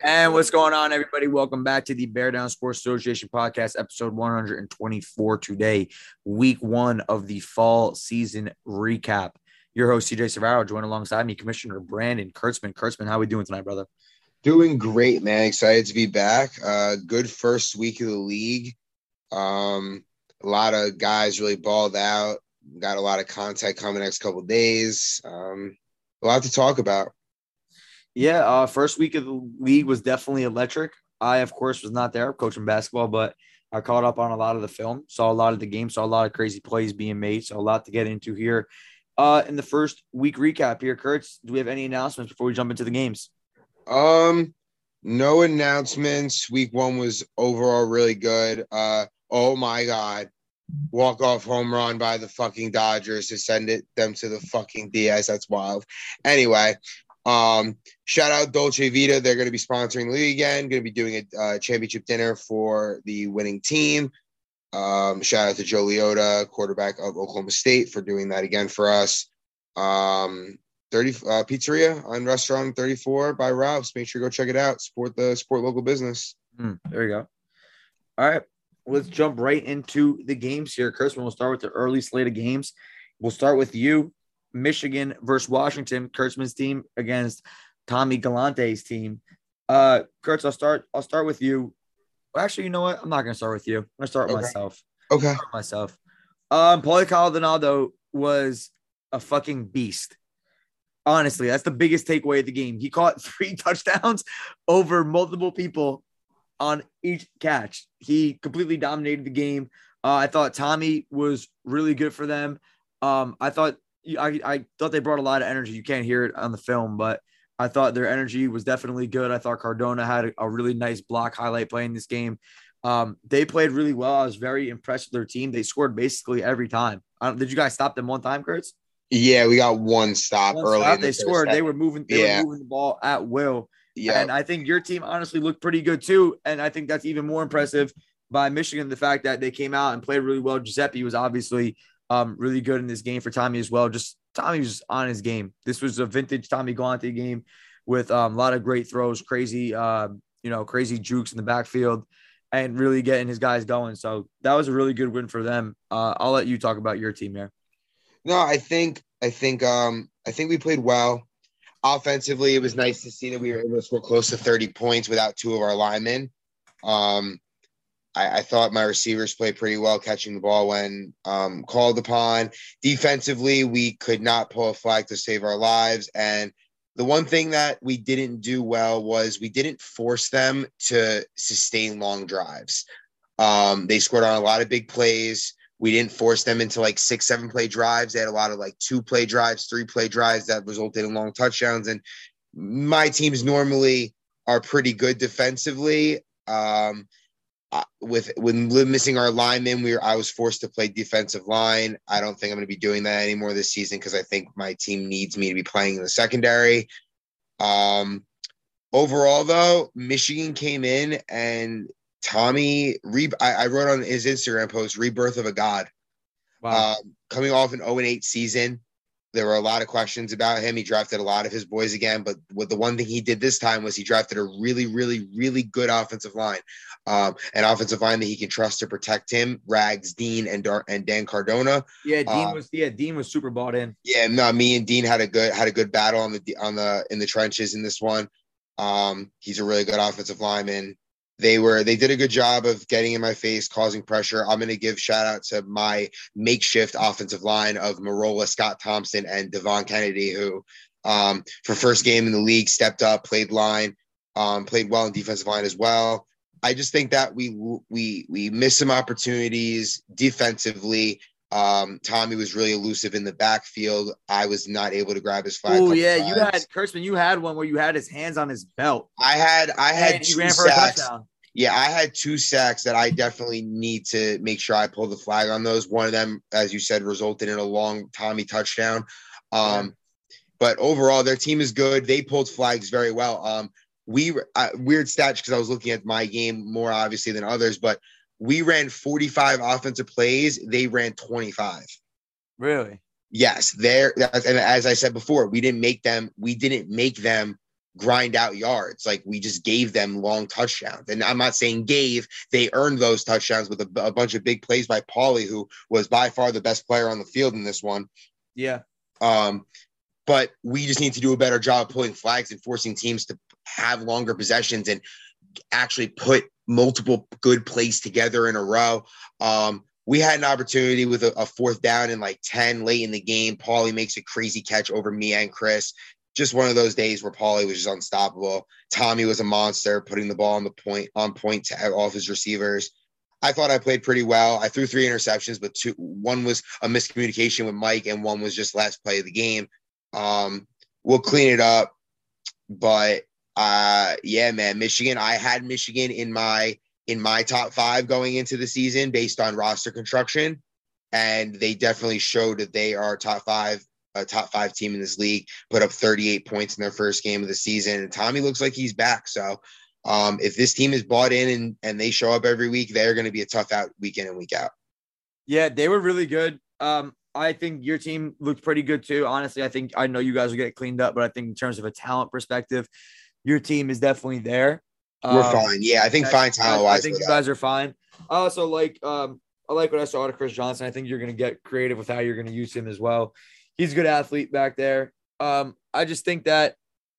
And what's going on, everybody? Welcome back to the Bear Down Sports Association podcast, episode 124 today, week one of the fall season recap. Your host, CJ Savaro, joined alongside me, Commissioner Brandon Kurtzman. Kurtzman, how are we doing tonight, brother? Doing great, man. Excited to be back. Uh, good first week of the league. Um, a lot of guys really balled out. Got a lot of contact coming next couple days. Um, a lot to talk about. Yeah, uh, first week of the league was definitely electric. I, of course, was not there coaching basketball, but I caught up on a lot of the film, saw a lot of the game, saw a lot of crazy plays being made, so a lot to get into here. Uh, in the first week recap here, Kurtz, do we have any announcements before we jump into the games? Um, no announcements. Week one was overall really good. Uh, oh my god, walk off home run by the fucking Dodgers to send it them to the fucking Diaz. That's wild. Anyway, um, shout out Dolce Vita. They're going to be sponsoring the league again. Going to be doing a uh, championship dinner for the winning team. Um, shout out to Joe Leota, quarterback of Oklahoma State, for doing that again for us. Um, 30 uh, pizzeria on restaurant 34 by Ralph's. Make sure you go check it out. Support the support local business. Mm, there you go. All right, let's jump right into the games here. Chris. we'll start with the early slate of games. We'll start with you. Michigan versus Washington, Kurtzman's team against Tommy Galante's team. Uh, Kurtz, I'll start. I'll start with you. Well, actually, you know what? I'm not gonna start with you. I'm gonna start with Okay. myself. Okay. Start with myself. Um, Paulie Caldonado was a fucking beast. Honestly, that's the biggest takeaway of the game. He caught three touchdowns over multiple people on each catch. He completely dominated the game. Uh, I thought Tommy was really good for them. Um, I thought I, I thought they brought a lot of energy. You can't hear it on the film, but I thought their energy was definitely good. I thought Cardona had a, really nice block highlight play in this game. Um, they played really well. I was very impressed with their team. They scored basically every time. I don't, did you guys stop them one time, Kurtz? Yeah, we got one stop One early. stop, in the they scored. They were moving. They Yeah. were moving the ball at will. Yeah. And I think your team honestly looked pretty good too. And I think that's even more impressive by Michigan. The fact that they came out and played really well. Giuseppe was obviously um, really good in this game for Tommy as well. Just Tommy was on his game. This was a vintage Tommy Galante game with um, a lot of great throws, crazy, uh, you know, crazy jukes in the backfield, and really getting his guys going. So that was a really good win for them. Uh, I'll let you talk about your team here. No, I think I think um I think we played well. Offensively, it was nice to see that we were able to score close to 30 points without two of our linemen. Um I, I thought my receivers played pretty well catching the ball when um, called upon. Defensively, we could not pull a flag to save our lives. And the one thing that we didn't do well was we didn't force them to sustain long drives. Um, they scored on a lot of big plays. We didn't force them into like six, seven play drives. They had a lot of like two play drives, three play drives that resulted in long touchdowns. And my teams normally are pretty good defensively. Um, uh, with when missing our linemen, we were I was forced to play defensive line. I don't think I'm going to be doing that anymore this season because I think my team needs me to be playing in the secondary. Um, overall, though, Michigan came in and Tommy. Re- I, I wrote on his Instagram post, "Rebirth of a God." Um, coming off an 0 8 season, there were a lot of questions about him. He drafted a lot of his boys again, but what the one thing he did this time was he drafted a really, really, really good offensive line, um, an offensive line that he can trust to protect him. Rags, Dean, and Dar- and Dan Cardona. yeah, Dean uh, was yeah Dean was super bought in. Yeah, no, me and Dean had a good had a good battle on the on the in the trenches in this one. Um, he's a really good offensive lineman. They were they did a good job of getting in my face, causing pressure. I'm going to give shout out to my makeshift offensive line of Marola, Scott Thompson, and Devon Kennedy, who um, for first game in the league stepped up, played line, um, played well in defensive line as well. I just think that we we we missed some opportunities defensively. Um, Tommy was really elusive in the backfield. I was not able to grab his flag. Oh yeah, you had Kurtzman. You had one where you had his hands on his belt. I had I had two sacks. Yeah, I had two sacks that I definitely need to make sure I pull the flag on those. One of them, as you said, resulted in a long Tommy touchdown. Um, but overall, their team is good. They pulled flags very well. Um, we uh, weird stats because I was looking at my game more obviously than others, but we ran 45 offensive plays. They ran 25. Really? Yes, there. And as I said before, we didn't make them. We didn't make them grind out yards. Like we just gave them long touchdowns. And I'm not saying gave, they earned those touchdowns with a, a bunch of big plays by Paulie, who was by far the best player on the field in this one. Yeah. Um, but we just need to do a better job pulling flags and forcing teams to have longer possessions and actually put multiple good plays together in a row. Um, we had an opportunity with a, a, fourth down in like 10 late in the game. Paulie makes a crazy catch over me and Chris. Just one of those days where Paulie was just unstoppable. Tommy was a monster, putting the ball on the point on point to all of his receivers. I thought I played pretty well. I threw three interceptions, but two one was a miscommunication with Mike, and one was just last play of the game. Um, we'll clean it up. But uh, yeah, man, Michigan. I had Michigan in my in my top five going into the season based on roster construction, and they definitely showed that they are top five, a top five team in this league. Put up 38 points in their first game of the season, and Tommy looks like he's back. So, um, if this team is bought in and and they show up every week, they're going to be a tough out week in and week out. Yeah, they were really good. Um, I think your team looked pretty good too. Honestly, I think I know you guys will get cleaned up, but I think in terms of a talent perspective, your team is definitely there. We're um, fine. Yeah, I think fine talent wise. I think you guys are fine. I also like um I like what I saw out of Chris Johnson. I think you're gonna get creative with how you're gonna use him as well. He's a good athlete back there. Um, I just think that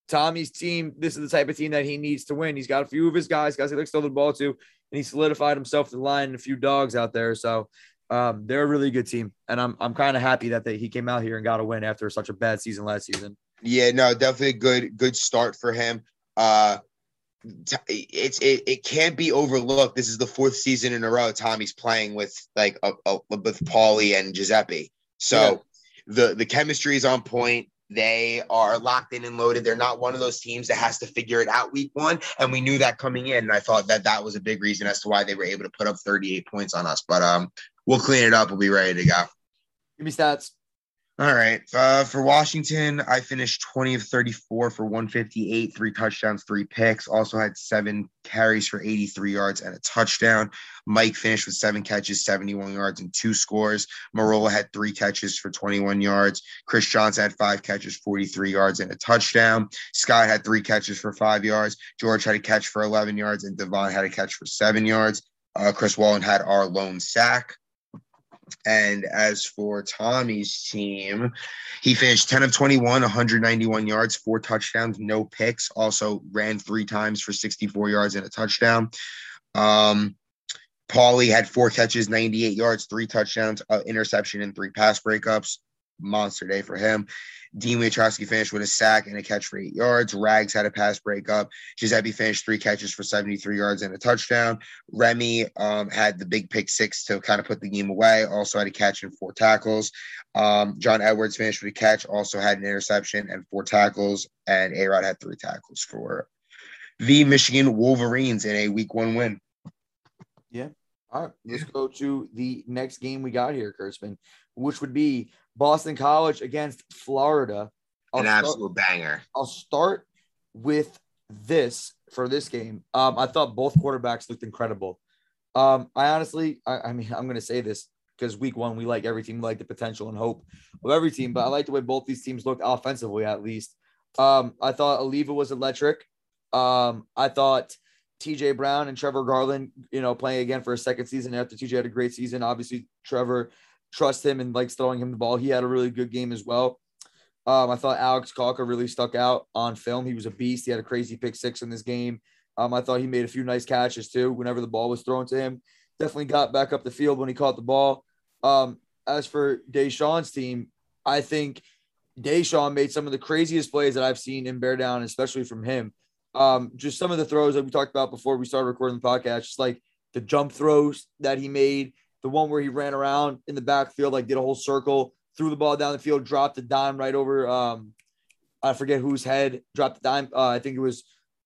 Tommy's team, this is the type of team that he needs to win. He's got a few of his guys, guys he likes to throw the ball to, and he solidified himself to the line and a few dogs out there. So um, they're a really good team, and I'm I'm kind of happy that they, he came out here and got a win after such a bad season last season. Yeah, no, definitely a good good start for him. Uh, it's it, it can't be overlooked. This is the fourth season in a row Tommy's playing with like a, a with Paulie and Giuseppe. So yeah. the the chemistry is on point. They are locked in and loaded. They're not one of those teams that has to figure it out week one. And we knew that coming in. And I thought that that was a big reason as to why they were able to put up 38 points on us. But um, we'll clean it up. We'll be ready to go. Give me stats. All right. Uh, for Washington, I finished 20 of 34 for 158, three touchdowns, three picks. Also had seven carries for 83 yards and a touchdown. Mike finished with seven catches, 71 yards, and two scores. Marola had three catches for 21 yards. Chris Johnson had five catches, 43 yards, and a touchdown. Scott had three catches for five yards. George had a catch for 11 yards, and Devon had a catch for seven yards. Uh, Chris Wallen had our lone sack. And as for Tommy's team, he finished 10 of 21, 191 yards, four touchdowns, no picks. Also ran three times for 64 yards and a touchdown. Um, Paulie had four catches, 98 yards, three touchdowns, uh, interception, and three pass breakups. Monster day for him. Dean Wiatrowski finished with a sack and a catch for eight yards. Rags had a pass breakup. Giuseppe finished three catches for 73 yards and a touchdown. Remy um, had the big pick six to kind of put the game away. Also had a catch and four tackles. Um, John Edwards finished with a catch, also had an interception and four tackles. And A Rod had three tackles for the Michigan Wolverines in a week one win. Yeah. All right. Let's go to the next game we got here, Kurtzman, which would be Boston College against Florida. I'll An start, absolute banger. I'll start with this for this game. Um, I thought both quarterbacks looked incredible. Um, I honestly, I, I mean, I'm going to say this because week one, we like every team, we like the potential and hope of every team, but I like the way both these teams looked offensively, at least. Um, I thought Oliva was electric. Um, I thought TJ Brown and Trevor Garland, you know, playing again for a second season after TJ had a great season. Obviously, Trevor trust him and likes throwing him the ball. He had a really good game as well. Um, I thought Alex Calca really stuck out on film. He was a beast. He had a crazy pick six in this game. Um, I thought he made a few nice catches too whenever the ball was thrown to him. Definitely got back up the field when he caught the ball. Um, as for Deshaun's team, I think Deshaun made some of the craziest plays that I've seen in Bear Down, especially from him. Um, just some of the throws that we talked about before we started recording the podcast, just like the jump throws that he made, the one where he ran around in the backfield, like did a whole circle, threw the ball down the field, dropped the dime right over um, I forget whose head, dropped the dime. Uh, I think it was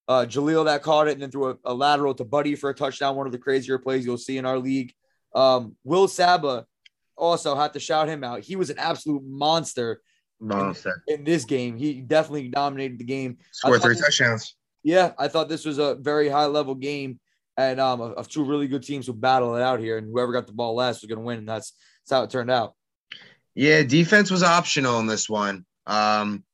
uh, Jaleel that caught it and then threw a, a, lateral to Buddy for a touchdown. One of the crazier plays you'll see in our league. Um, Will Saba also had to shout him out. He was an absolute monster. Monster in, in this game. He definitely dominated the game. Scored three touchdowns. Yeah, I thought this was a very high level game and um, of, of, two really good teams who battle it out here, and whoever got the ball last was going to win. And that's that's how it turned out. Yeah, defense was optional in this one. Um,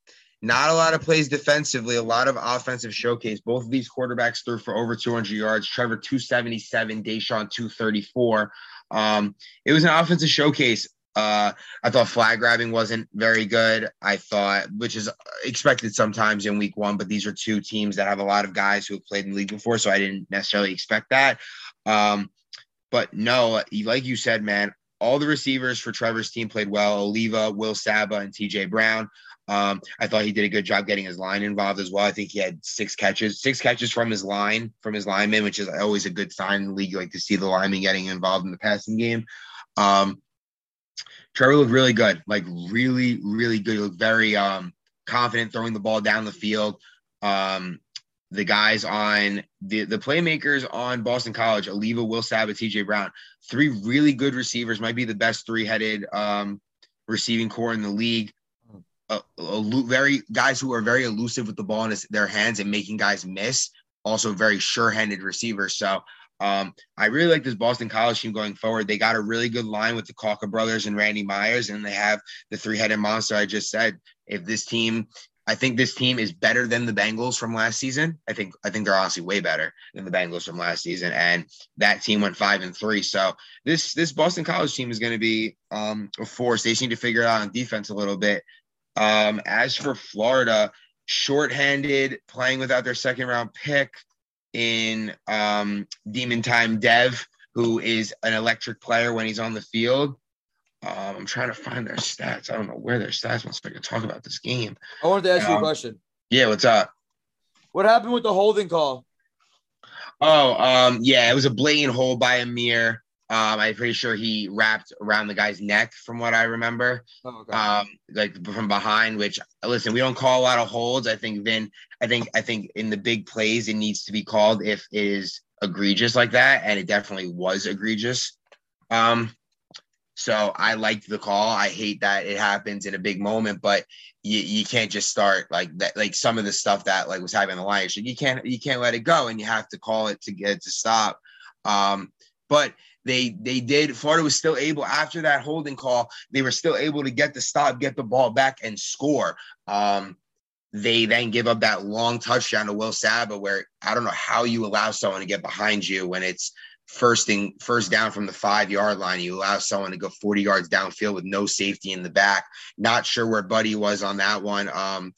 not a lot of plays defensively, a lot of offensive showcase. Both of these quarterbacks threw for over 200 yards. Trevor 277, Deshaun 234. Um, it was an offensive showcase. Uh, I thought flag grabbing wasn't very good. I thought, which is expected sometimes in week one, but these are two teams that have a lot of guys who have played in the league before, so I didn't necessarily expect that. Um, but no, like you said, man, all the receivers for Trevor's team played well. Oliva, Will Saba, and TJ Brown. Um, I thought he did a good job getting his line involved as well. I think he had six catches, six catches from his line, from his lineman, which is always a good sign in the league. You like to see the lineman getting involved in the passing game. Um, Trevor looked really good, like really, really good. He looked very um, confident throwing the ball down the field. Um, the guys on the the playmakers on Boston College, Oliva, Will Saba, TJ Brown, three really good receivers, might be the best three headed um, receiving core in the league. Very guys who are very elusive with the ball in his, their hands and making guys miss. Also, very sure-handed receivers. So um, I really like this Boston College team going forward. They got a really good line with the Calca brothers and Randy Myers, and they have the three-headed monster I just said. If this team, I think this team is better than the Bengals from last season. I think I think they're honestly way better than the Bengals from last season, and that team went five and three. So this this Boston College team is going to be um, a force. They just need to figure it out on defense a little bit. Um, as for Florida, shorthanded, playing without their second round pick in um, Demon Time Dev, who is an electric player when he's on the field. Um, I'm trying to find their stats. I don't know where their stats were, so I can talk about this game. I wanted to ask um, you a um, question. Yeah, what's up? What happened with the holding call? Oh, um, yeah, it was a blatant hold by Amir. Um, I'm pretty sure he wrapped around the guy's neck, from what I remember. Oh. Um, like from behind. Which listen, we don't call a lot of holds. I think then I think I think in the big plays it needs to be called if it is egregious like that, and it definitely was egregious. Um, so I liked the call. I hate that it happens in a big moment, but you, you can't just start like that. Like some of the stuff that like was happening in the Lions, you can't you can't let it go, and you have to call it to get it to stop. Um, but they they did. Florida was still able after that holding call. They were still able to get the stop, get the ball back, and score. Um, they then give up that long touchdown to Will Saba, where I don't know how you allow someone to get behind you when it's first first down from the five yard line. You allow someone to go 40 yards downfield with no safety in the back. Not sure where Buddy was on that one. Um,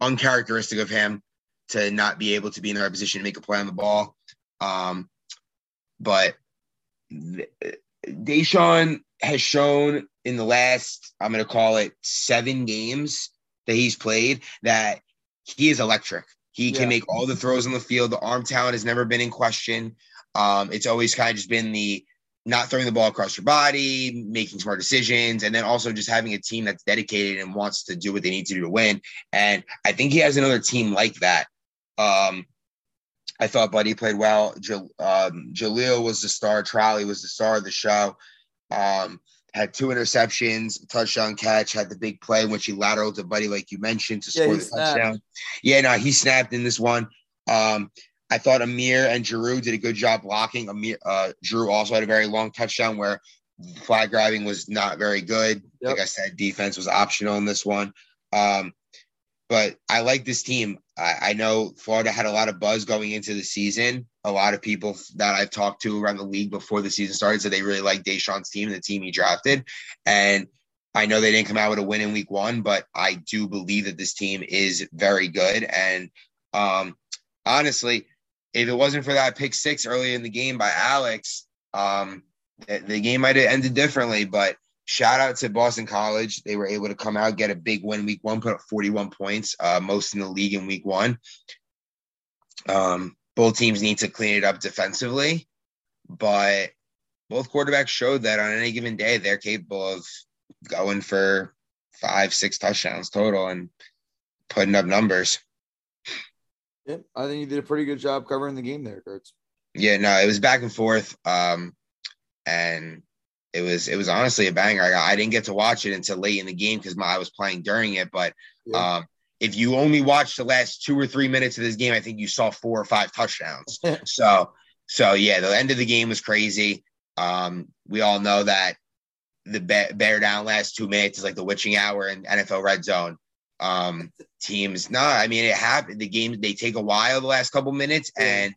uncharacteristic of him to not be able to be in the right position to make a play on the ball. Um, but Deshaun has shown in the last, I'm going to call it seven games that he's played, that he is electric. He yeah. can make all the throws on the field. The arm talent has never been in question. Um, it's always kind of just been the not throwing the ball across your body, making smart decisions, and then also just having a team that's dedicated and wants to do what they need to do to win. And I think he has another team like that. Um, I thought Buddy played well. um, Jaleel was the star. Trolley was the star of the show. Um, had two interceptions, touchdown catch, had the big play when she lateraled to Buddy, like you mentioned, to yeah, score the snapped. touchdown. Yeah, no, he snapped in this one. Um, I thought Amir and Drew did a good job blocking. Amir, uh, Drew also had a very long touchdown where flag grabbing was not very good. Yep. Like I said, defense was optional in this one. Um, but I like this team. I, I, know Florida had a lot of buzz going into the season. A lot of people that I've talked to around the league before the season started said they really like Deshaun's team and the team he drafted. And I know they didn't come out with a win in week one, but I do believe that this team is very good. And um, honestly, if it wasn't for that pick six early in the game by Alex, um, the, the game might have ended differently. But shout out to Boston College. They were able to come out, get a big win week one, put up 41 points, uh, most in the league in week one. Um, both teams need to clean it up defensively, but both quarterbacks showed that on any given day they're capable of going for five, six touchdowns total and putting up numbers. Yeah, I think you did a pretty good job covering the game there, Kurtz. Yeah, no, it was back and forth. Um, and it was it was honestly a banger. I, I didn't get to watch it until late in the game because I was playing during it. But yeah. um, if you only watched the last two or three minutes of this game, I think you saw four or five touchdowns. so so yeah, the end of the game was crazy. Um, we all know that the bear down last two minutes is like the witching hour in NFL red zone. um, teams. No, I mean it happened. The games they take a while the last couple minutes, and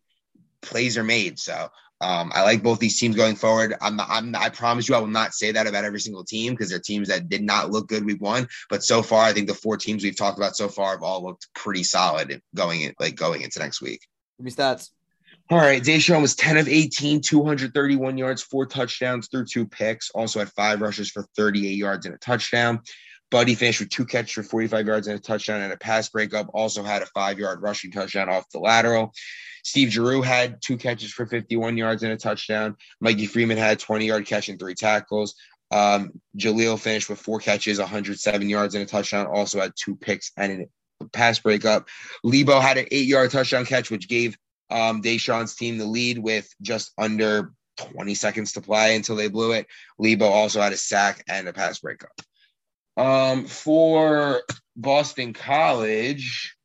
plays are made. So um, I like both these teams going forward. I'm, I'm, I promise you, I will not say that about every single team because they're teams that did not look good week one. But so far, I think the four teams we've talked about so far have all looked pretty solid going in, like going into next week. Give me stats. All right, Deshaun was 10 of 18, 231 yards, four touchdowns through two picks. Also had five rushes for 38 yards and a touchdown. Buddy finished with two catches for 45 yards and a touchdown and a pass breakup. Also had a five yard rushing touchdown off the lateral. Steve Giroux had two catches for 51 yards and a touchdown. Mikey Freeman had a 20 yard catch and three tackles. Um, Jaleel finished with four catches, 107 yards and a touchdown. Also had two picks and a pass breakup. Lebo had an eight yard touchdown catch, which gave um, Deshaun's team the lead with just under 20 seconds to play until they blew it. Lebo also had a sack and a pass breakup. Um, for Boston College,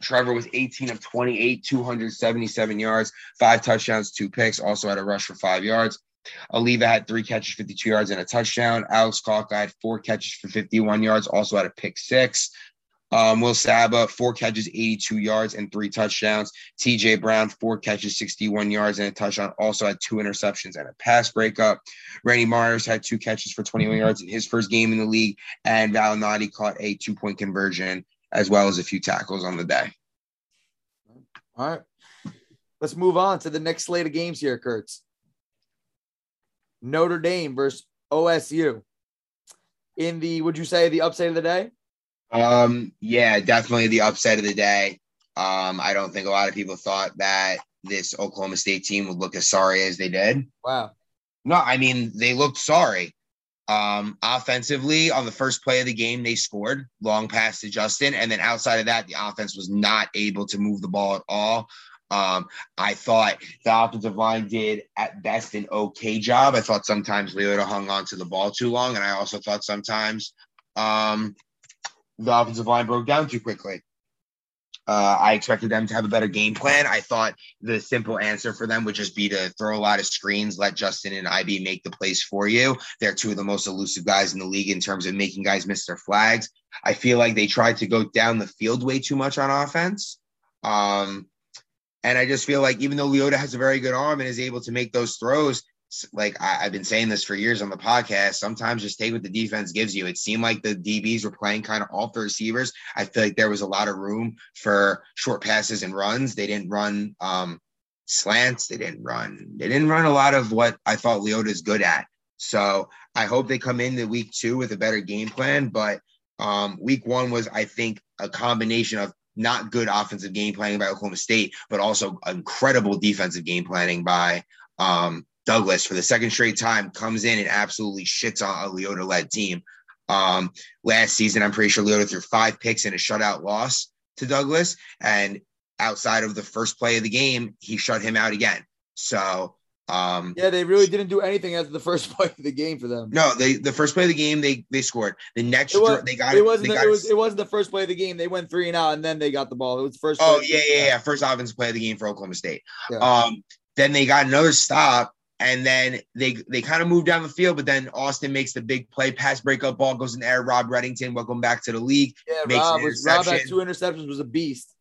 Trevor was 18 of 28, 277 yards, five touchdowns, two picks. Also had a rush for five yards. Oliva had three catches, 52 yards, and a touchdown. Alex Kalka had four catches for 51 yards, also had a pick six. Um, Will Saba, four catches, 82 yards, and three touchdowns. TJ Brown, four catches, 61 yards, and a touchdown. Also had two interceptions and a pass breakup. Randy Myers had two catches for 21 yards in his first game in the league. And Valinati caught a two point conversion as well as a few tackles on the day. All right. Let's move on to the next slate of games here, Kurtz. Notre Dame versus OSU. In the, would you say the upset of the day? Um, yeah, definitely the upset of the day. Um, I don't think a lot of people thought that this Oklahoma State team would look as sorry as they did. Wow. No, I mean they looked sorry. Um, offensively, on the first play of the game, they scored long pass to Justin, and then outside of that, the offense was not able to move the ball at all. Um, I thought the offensive line did at best an okay job. I thought sometimes Leota hung on to the ball too long, and I also thought sometimes um, the offensive line broke down too quickly. Uh, I expected them to have a better game plan. I thought the simple answer for them would just be to throw a lot of screens, let Justin and IB make the plays for you. They're two of the most elusive guys in the league in terms of making guys miss their flags. I feel like they tried to go down the field way too much on offense. Um, and I just feel like even though Leota has a very good arm and is able to make those throws, like I, have been saying this for years on the podcast, sometimes just take what the defense gives you. It seemed like the DBs were playing kind of off the receivers. I feel like there was a lot of room for short passes and runs. They didn't run um, slants. They didn't run. They didn't run a lot of what I thought Leota is good at. So I hope they come into week two with a better game plan. But um, week one was, I think, a combination of not good offensive game planning by Oklahoma State, but also incredible defensive game planning by um, Douglas for the second straight time comes in and absolutely shits on a Leota led team. Um, last season, I'm pretty sure Leota threw five picks in a shutout loss to Douglas. And outside of the first play of the game, he shut him out again. So, um, yeah, they really didn't do anything after the first play of the game for them. No, they the first play of the game they they scored. The next it was, they got it. wasn't. Got it was. It wasn't the first play of the game. They went three and out, and then they got the ball. It was first. Oh yeah, yeah, yeah. First offensive play of the game for Oklahoma State. Yeah. Um, then they got another stop and then they they kind of move down the field, but then Austin makes the big play, pass breakup ball goes in air. Rob Reddington, welcome back to the league. Yeah, Rob, was, Rob had two interceptions, was a beast.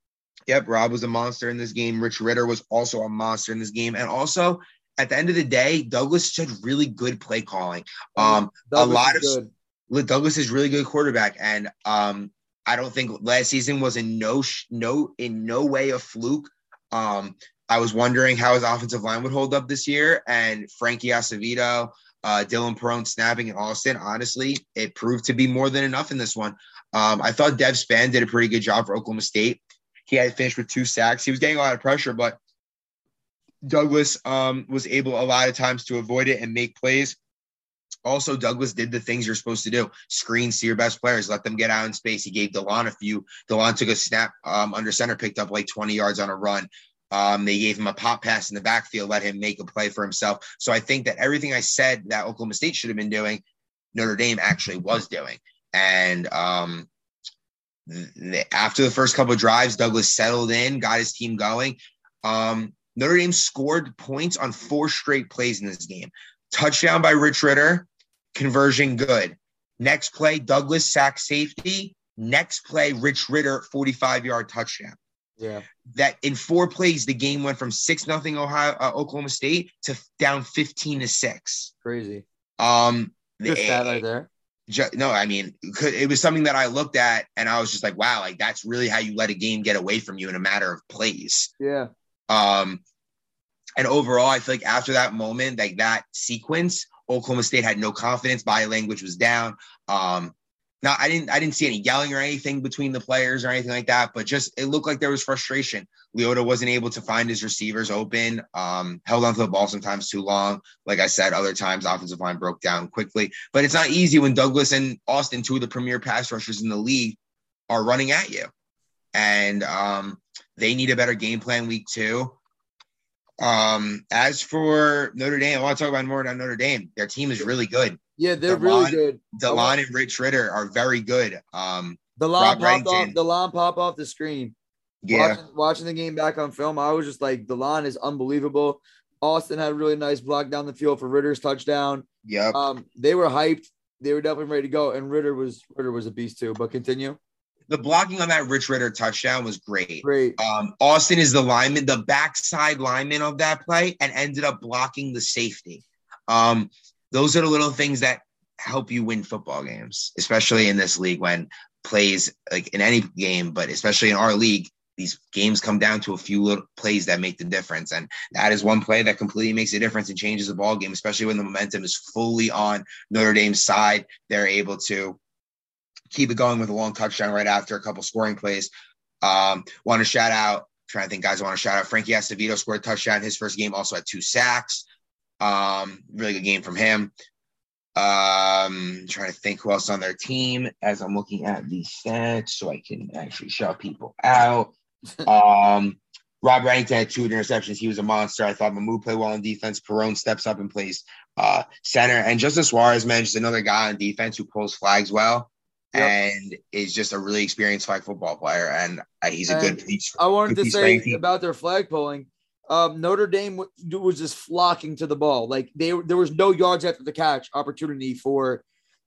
Yep, Rob was a monster in this game. Rich Ritter was also a monster in this game, and also at the end of the day, Douglas had really good play calling. Um, a lot of good. Douglas is really good quarterback, and um, I don't think last season was in no no in no way a fluke. Um, I was wondering how his offensive line would hold up this year, and Frankie Acevedo, uh, Dylan Perone snapping, in Austin. Honestly, it proved to be more than enough in this one. Um, I thought Dev Span did a pretty good job for Oklahoma State. He had finished with two sacks. He was getting a lot of pressure, but Douglas um, was able a lot of times to avoid it and make plays. Also, Douglas did the things you're supposed to do: screens to your best players, let them get out in space. He gave Delon a few. Delon took a snap um, under center, picked up like 20 yards on a run. Um, they gave him a pop pass in the backfield, let him make a play for himself. So I think that everything I said that Oklahoma State should have been doing, Notre Dame actually was doing. And um, the, after the first couple of drives, Douglas settled in, got his team going. Um, Notre Dame scored points on four straight plays in this game. Touchdown by Rich Ritter, conversion good. Next play, Douglas sack safety, Next play, Rich Ritter, 45 yard touchdown. Yeah. That in four plays, the game went from 6 nothing Ohio uh, Oklahoma State to down 15 to 6. Crazy. Um, the- stat right there. ju- no, I mean, it was something that I looked at and I was just like, wow, like that's really how you let a game get away from you in a matter of plays. Yeah. Um, and overall, I feel like after that moment, like that sequence, Oklahoma State had no confidence. Body language was down. Um, now I didn't I didn't see any yelling or anything between the players or anything like that, but just it looked like there was frustration. Leota wasn't able to find his receivers open, um, held onto the ball sometimes too long. Like I said, other times offensive line broke down quickly. But it's not easy when Douglas and Austin, two of the premier pass rushers in the league, are running at you. And um, they need a better game plan week two. Um, as for Notre Dame, I want to talk about more about Notre Dame. Their team is really good. Yeah, they're The really good. Delon and Rich Ritter are very good. Um, The line popped off. The line popped off the screen. yeah, Watching, watching the game back on film, I was just like, the line is unbelievable. Austin had a really nice block down the field for Ritter's touchdown. yep. Um, they were hyped. They were definitely ready to go, and Ritter was Ritter was a beast too. But continue. the blocking on that Rich Ritter touchdown was great. Great. Um, Austin is the lineman, the backside lineman of that play, and ended up blocking the safety. Um, those are the little things that help you win football games, especially in this league when plays like in any game, but especially in our league, these games come down to a few little plays that make the difference. And that is one play that completely makes a difference and changes the ball game, especially when the momentum is fully on Notre Dame's side. They're able to keep it going with a long touchdown right after a couple scoring plays. Um, want to shout out, trying to think, guys, I want to shout out Frankie Acevedo scored a touchdown. His first game also had two sacks. Um, really good game from him. Um, trying to think who else on their team as I'm looking at these stats so I can actually shout people out. Um, Rob Reddington had two interceptions. He was a monster. I thought Mamu played well on defense. Perone steps up and plays uh, center. And Justin Suarez, man, just another guy on defense who pulls flags well Yep. and is just a really experienced flag football player. And uh, he's a And good piece. I wanted to say about their flag pulling. Um, Notre Dame was just flocking to the ball. Like they there was no yards after the catch opportunity for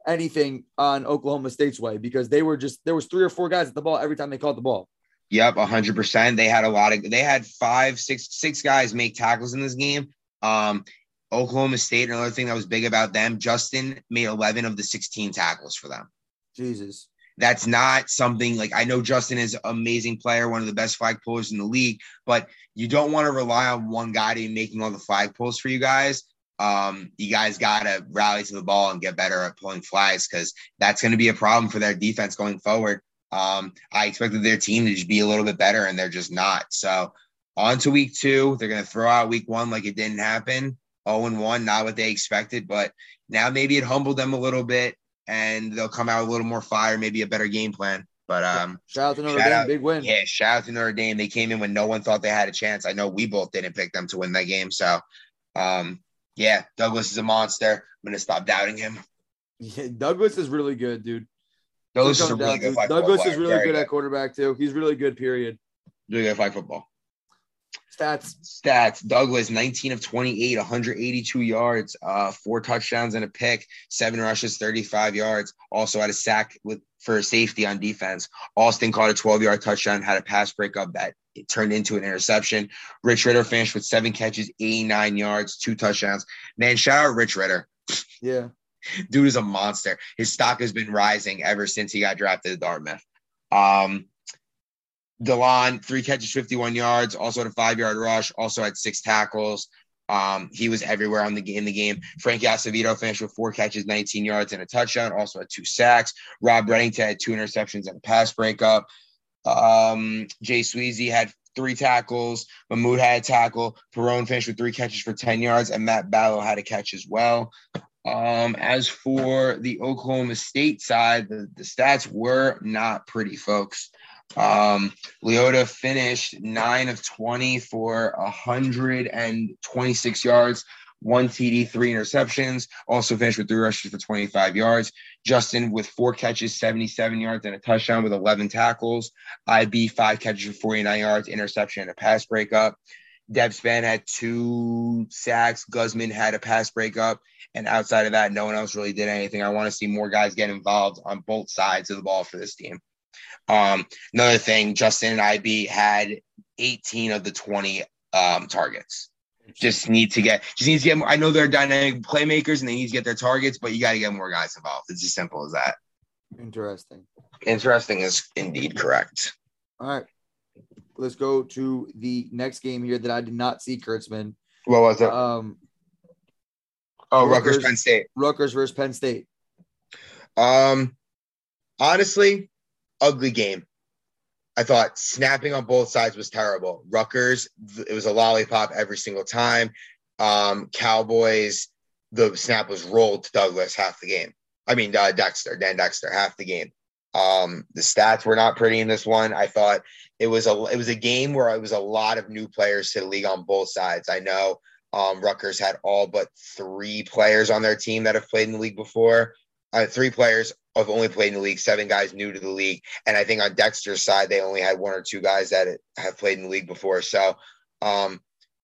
anything on Oklahoma State's way because they were just there was three or four guys at the ball every time they caught the ball. Yep, hundred percent. They had a lot of. They had five, six, six guys make tackles in this game. Um, Oklahoma State. Another thing that was big about them, Justin made eleven of the sixteen tackles for them. Jesus. That's not something like I know Justin is an amazing player, one of the best flag pullers in the league, but you don't want to rely on one guy to be making all the flag pulls for you guys. Um, you guys got to rally to the ball and get better at pulling flags because that's going to be a problem for their defense going forward. Um, I expected their team to just be a little bit better, and they're just not. So, on to week two. They're going to throw out week one like it didn't happen. 0 and 1, not what they expected, but now maybe it humbled them a little bit and they'll come out with a little more fire, maybe a better game plan. But um, Shout out to Notre Dame, out- big win. yeah, shout out to Notre Dame. They came in when no one thought they had a chance. I know we both didn't pick them to win that game. So, um, yeah, Douglas is a monster. I'm going to stop doubting him. Yeah, Douglas is really good, dude. Douglas is a really good Douglas is really good at quarterback too. He's really good. Period. Really good flag football. Stats. Stats Douglas, 19 of 28, 182 yards, uh, four touchdowns and a pick, seven rushes, 35 yards. Also had a sack with for a safety on defense. Austin caught a 12 yard touchdown, had a pass breakup that it turned into an interception. Rich Ritter finished with seven catches, 89 yards, two touchdowns. Man, shout out Rich Ritter. Yeah. Dude is a monster. His stock has been rising ever since he got drafted to Dartmouth. Um, Delon, three catches, 51 yards, also had a five yard rush, also had six tackles. Um, he was everywhere on the in the game. Frankie Acevedo finished with four catches, 19 yards, and a touchdown. Also had two sacks. Rob Reddington had two interceptions and a pass breakup. Um, Jay Sweezy had three tackles. Mahmoud had a tackle. Perone finished with three catches for 10 yards, and Matt Ballo had a catch as well. Um, as for the Oklahoma State side, the, the stats were not pretty, folks. Um, Leota finished nine of 20 for 126 yards, one TD, three interceptions. Also finished with three rushes for 25 yards. Justin with four catches, 77 yards, and a touchdown with 11 tackles. IB, five catches for 49 yards, interception, and a pass breakup. Dev Span had two sacks. Guzman had a pass breakup. And outside of that, no one else really did anything. I want to see more guys get involved on both sides of the ball for this team. Um, another thing, Justin and IB had 18 of the 20 um, targets. Just need to get, just needs to get more. I know they're dynamic playmakers and they need to get their targets, but you got to get more guys involved. It's as simple as that. Interesting. Interesting is indeed correct. All right. Let's go to the next game here that I did not see, Kurtzman. What was it? Um, oh, Rutgers, Rutgers- Penn State. Rutgers versus Penn State. Um, honestly, ugly game. I thought snapping on both sides was terrible. Rutgers, it was a lollipop every single time. Um, Cowboys, the snap was rolled to Douglas half the game. I mean, uh, Dexter, Dan Dexter, half the game. Um, the stats were not pretty in this one. I thought it was a it was a game where it was a lot of new players to the league on both sides. I know um, Rutgers had all but three players on their team that have played in the league before. Uh, three players have only played in the league, seven guys new to the league. And I think on Dexter's side, they only had one or two guys that have played in the league before. So um,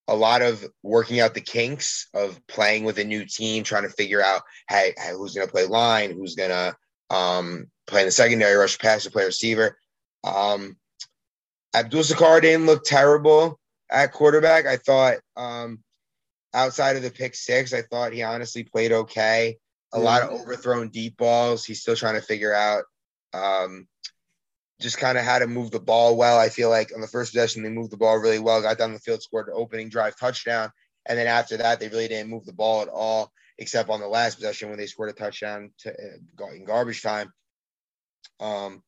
a lot of working out the kinks of playing with a new team, trying to figure out, hey, who's going to play line, who's going to um, play in the secondary, rush passer, play receiver. Um, Abdul Sakar didn't look terrible at quarterback. I thought um, outside of the pick six, I thought he honestly played okay. A lot of overthrown deep balls. He's still trying to figure out um, just kind of how to move the ball well. I feel like on the first possession, they moved the ball really well, got down the field, scored an opening drive touchdown. And then after that, they really didn't move the ball at all, except on the last possession when they scored a touchdown to, uh, in garbage time. Um,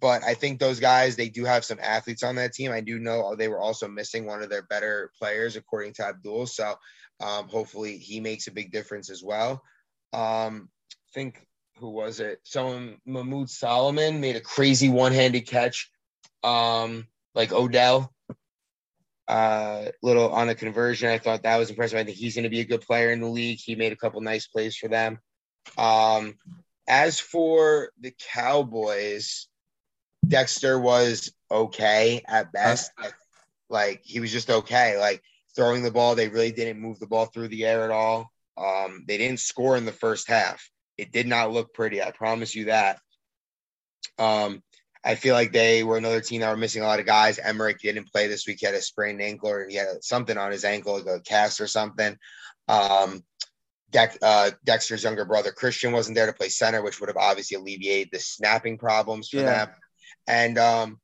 but I think those guys, they do have some athletes on that team. I do know they were also missing one of their better players, according to Abdul. So um, hopefully he makes a big difference as well. Um, I think who was it? Someone Mahmoud Solomon made a crazy one-handed catch, um, like Odell. Uh, little on a conversion. I thought that was impressive. I think he's going to be a good player in the league. He made a couple nice plays for them. Um, as for the Cowboys, Dexter was okay at best. Like he was just okay. Like throwing the ball, they really didn't move the ball through the air at all. Um, they didn't score in the first half. It did not look pretty. I promise you that. Um, I feel like they were another team that were missing a lot of guys. Emmerich didn't play this week. He had a sprained ankle or he had something on his ankle, like a cast or something. Um, Dex, uh, Dexter's younger brother Christian wasn't there to play center, which would have obviously alleviated the snapping problems for Yeah. them. And um,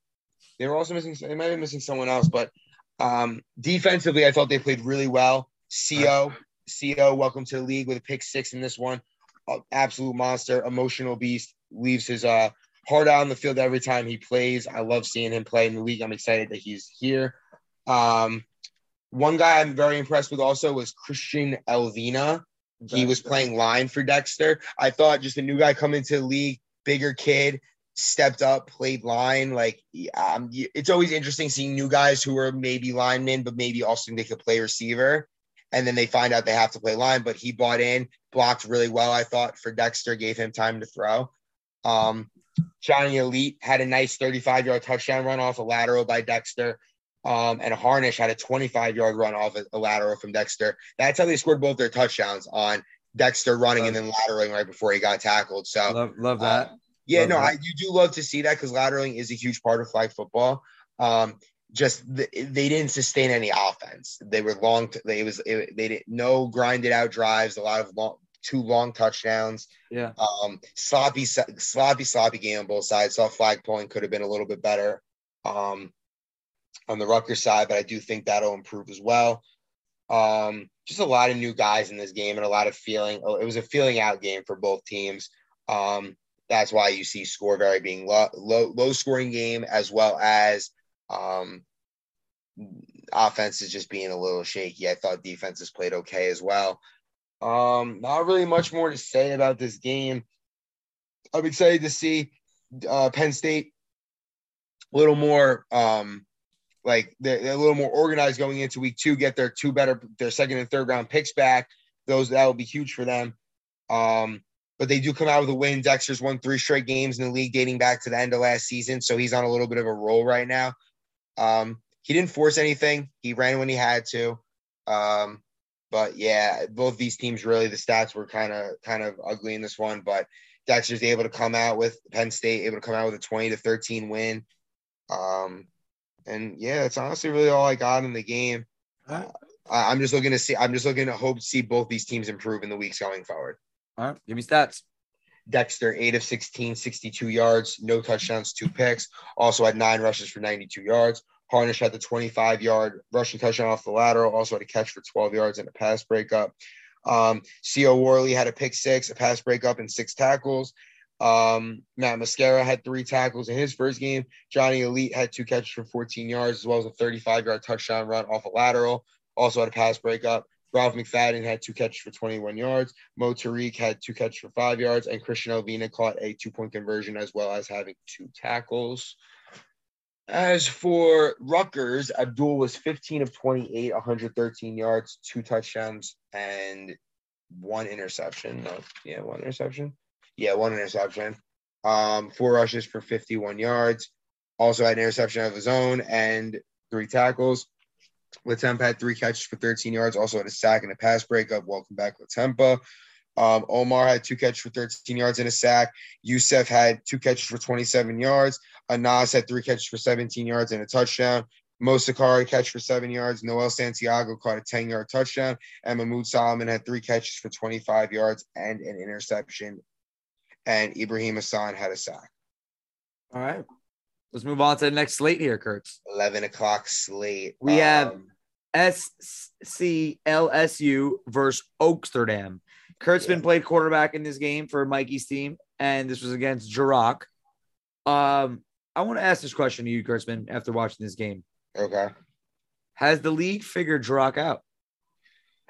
they were also missing. They might be missing someone else, but um, defensively, I thought they played really well. Co, Co, welcome to the league with a pick six in this one. Uh, absolute monster, emotional beast. Leaves his uh, heart out on the field every time he plays. I love seeing him play in the league. I'm excited that he's here. Um, one guy I'm very impressed with also was Christian Elvina. He was playing line for Dexter. I thought just a new guy coming to the league, bigger kid, stepped up, played line. Like, um, it's always interesting seeing new guys who are maybe linemen, but maybe also they could play receiver. And then they find out they have to play line, but he bought in, blocked really well, I thought, for Dexter, gave him time to throw. Um, Johnny Elite had a nice 35 yard touchdown run off a lateral by Dexter. Um, and Harnish had a 25 yard run off a, lateral from Dexter. That's how they scored both their touchdowns on Dexter running and then lateraling right before he got tackled. So Love, love that. yeah, Love no, that. I you do love to see that because lateraling is a huge part of flag football. Um, just the, they didn't sustain any offense. They were long. They was it, they didn't no grinded out drives. A lot of long, two long touchdowns. yeah. Um, sloppy, sloppy, sloppy game on both sides. Saw flag pulling could have been a little bit better. Um, on the Rutgers side, but I do think that'll improve as well. Um, just a lot of new guys in this game and a lot of feeling. oh, It was a feeling out game for both teams. Um, that's why you see score very being low, low, low scoring game as well as um, offense is just being a little shaky. I thought defenses played okay as well. Um, not really much more to say about this game. I'm excited to see uh, Penn State a little more um, like they're, they're a little more organized going into week two, get their two better, their second and third round picks back. Those that will be huge for them. Um, but they do come out with a win. Dexter's won three straight games in the league dating back to the end of last season. So he's on a little bit of a roll right now. Um, he didn't force anything. He ran when he had to. Um, but yeah, both these teams really the stats were kind of kind of ugly in this one. But Dexter's able to come out with Penn State, able to come out with a 20 to 13 win. Um, and yeah, that's honestly really all I got in the game. Right. I, I'm just looking to see. I'm just looking to hope to see both these teams improve in the weeks going forward. All right. Give me stats. Dexter, 8 of 16, 62 yards, no touchdowns, two picks. Also had nine rushes for 92 yards. Harnish had the 25 yard rushing touchdown off the lateral, also had a catch for 12 yards and a pass breakup. Um, C.O. Worley had a pick six, a pass breakup, and six tackles. Um, Matt Mascara had three tackles in his first game. Johnny Elite had two catches for 14 yards, as well as a 35 yard touchdown run off a lateral. Also had a pass breakup. Ralph McFadden had two catches for 21 yards. Mo Tariq had two catches for five yards, and Christian Alvina caught a two point conversion as well as having two tackles. As for Rutgers, Abdul was 15 of 28, 113 yards, two touchdowns, and one interception. No, yeah, one interception. Yeah, one interception. Um, four rushes for 51 yards. Also had an interception of his own and three tackles. Latempa had three catches for 13 yards. Also had a sack and a pass breakup. Welcome back, Latempa. Um, Omar had two catches for 13 yards and a sack. Youssef had two catches for 27 yards. Anas had three catches for 17 yards and a touchdown. Mo Sakari catch for seven yards. Noel Santiago caught a 10 yard touchdown. And Mahmoud Solomon had three catches for 25 yards and an interception. And Ibrahim Hassan had a sack. All right. Let's move on to the next slate here, Kurtz. 11 o'clock slate. We have Um, SCLSU versus Oaksterdam. Kurtzman Yeah. played quarterback in this game for Mikey's team, and this was against Jirok. Um, I want to ask this question to you, Kurtzman, after watching this game. okay. Has the league figured Jirok out?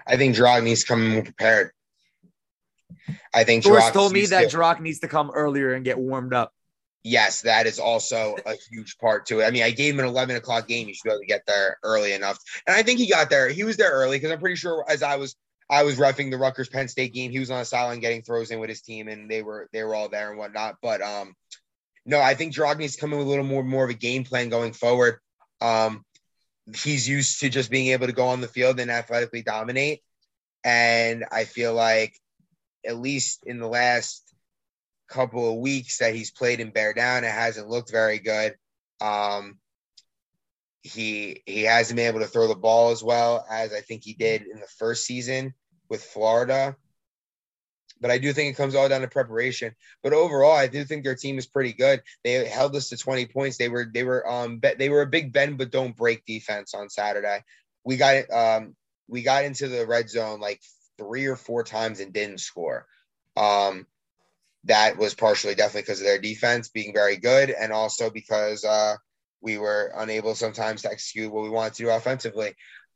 I think Drog needs to come more prepared. I think Source Jirok told me that Jirok needs to come earlier and get warmed up. Yes, that is also a huge part to it. I mean, I gave him an 11 o'clock game. You should be able to get there early enough. And I think he got there. He was there early because I'm pretty sure as I was I was refing the Rutgers Penn State game, he was on the sideline getting throws in with his team, and they were they were all there and whatnot. But um, no, I think come in with a little more more of a game plan going forward. Um, he's used to just being able to go on the field and athletically dominate, and I feel like at least in the last couple of weeks that he's played in Bear Down, it hasn't looked very good. Um, he he hasn't been able to throw the ball as well as I think he did in the first season with Florida. But I do think it comes all down to preparation. But overall, I do think their team is pretty good. They held us to 20 points. They were they were um they were a big bend but don't break defense on Saturday. We got um we got into the red zone like three or four times and didn't score. Um that was partially definitely because of their defense being very good and also because uh we were unable sometimes to execute what we wanted to do offensively.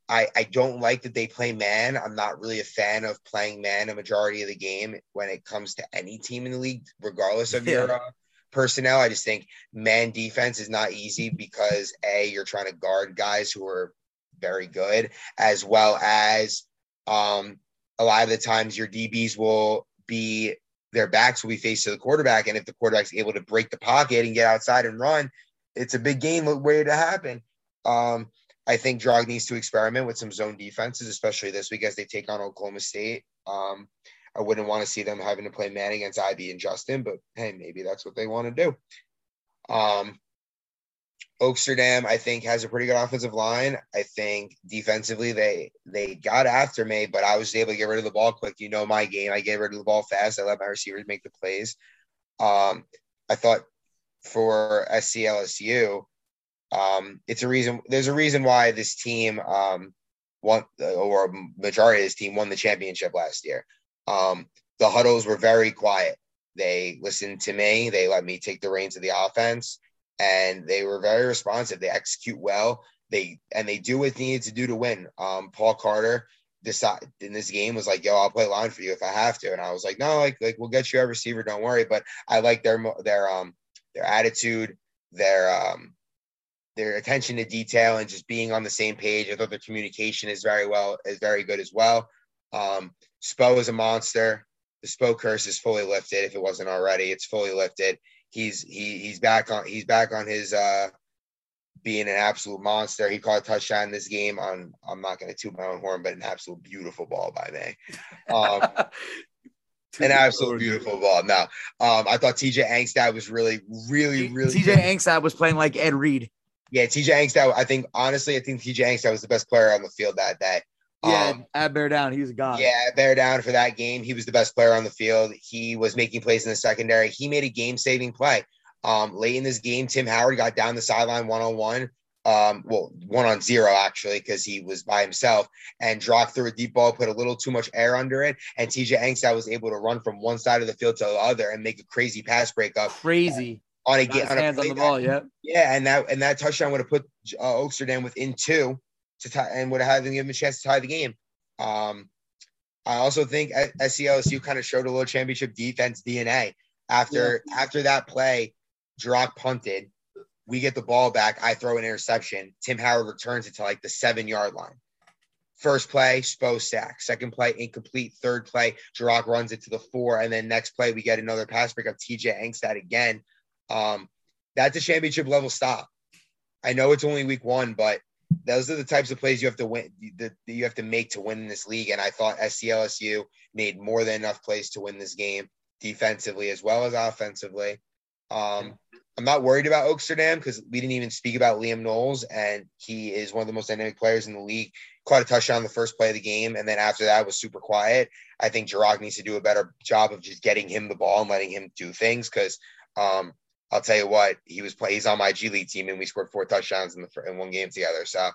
I, I don't like that they play man. I'm not really a fan of playing man a majority of the game when it comes to any team in the league, regardless of your uh, personnel. I just think man defense is not easy because A, you're trying to guard guys who are very good, as well as um, a lot of the times your DBs will be their backs will be faced to the quarterback. And if the quarterback's able to break the pocket and get outside and run, it's a big game waiting to happen. Um, I think Drog needs to experiment with some zone defenses, especially this week as they take on Oklahoma State. Um, I wouldn't want to see them having to play man against IB and Justin, but hey, maybe that's what they want to do. Um, Oaksterdam, I think, has a pretty good offensive line. I think defensively they they got after me, but I was able to get rid of the ball quick. You know my game. I get rid of the ball fast. I let my receivers make the plays. Um, I thought for SCLSU, um, it's a reason. There's a reason why this team um, won, or majority of this team won the championship last year. Um, the huddles were very quiet. They listened to me. They let me take the reins of the offense, and they were very responsive. They execute well. They and they do what they needed to do to win. Um, Paul Carter decide in this game was like, "Yo, I'll play line for you if I have to," and I was like, "No, like, like we'll get you a receiver. Don't worry." But I like their their um their attitude, their um their attention to detail, and just being on the same page. I thought their communication is very well is very good as well. Um, Spo is a monster. The Spo curse is fully lifted. If it wasn't already, it's fully lifted. He's he he's back on he's back on his uh being an absolute monster. He caught a touchdown in this game on I'm not gonna toot my own horn, but an absolute beautiful ball by me. Um, An absolute beautiful ball. Now, um, I thought TJ Angstadt was really, really, really. TJ Angstadt was playing like Ed Reed. Yeah, TJ Angstadt. I think honestly, I think TJ Angstadt was the best player on the field that day. Yeah, um, at Bear Down, he was a god. Yeah, Bear Down for that game, he was the best player on the field. He was making plays in the secondary. He made a game-saving play. Um, late in this game, Tim Howard got down the sideline one on one. Um, well, one on zero actually, because he was by himself and dropped through a deep ball, put a little too much air under it. And TJ Angstadt was able to run from one side of the field to the other and make a crazy pass breakup. Crazy. On a, game, on a hands on the ball, yeah. Yeah, and that and that touchdown would have put uh, Oaksterdam within two to tie and would have given him a chance to tie the game. Um, I also think SCLSU kind of showed a little championship defense DNA after yeah. after that play. Drock punted. We get the ball back. I throw an interception. Tim Howard returns it to like the seven yard line. First play, Spo sack. Second play, incomplete. Third play, Drock runs it to the four. And then next play, we get another pass break of TJ Angstadt again. Um, that's a championship level stop. I know it's only week one, but those are the types of plays you have to win that you have to make to win in this league. And I thought SCLSU made more than enough plays to win this game defensively as well as offensively. Um, I'm not worried about Oaksterdam because we didn't even speak about Liam Knowles, and he is one of the most dynamic players in the league. Caught a touchdown the first play of the game, and then after that was super quiet. I think Jirog needs to do a better job of just getting him the ball and letting him do things because um, I'll tell you what, he was play, he's on my G League team, and we scored four touchdowns in the in one game together. So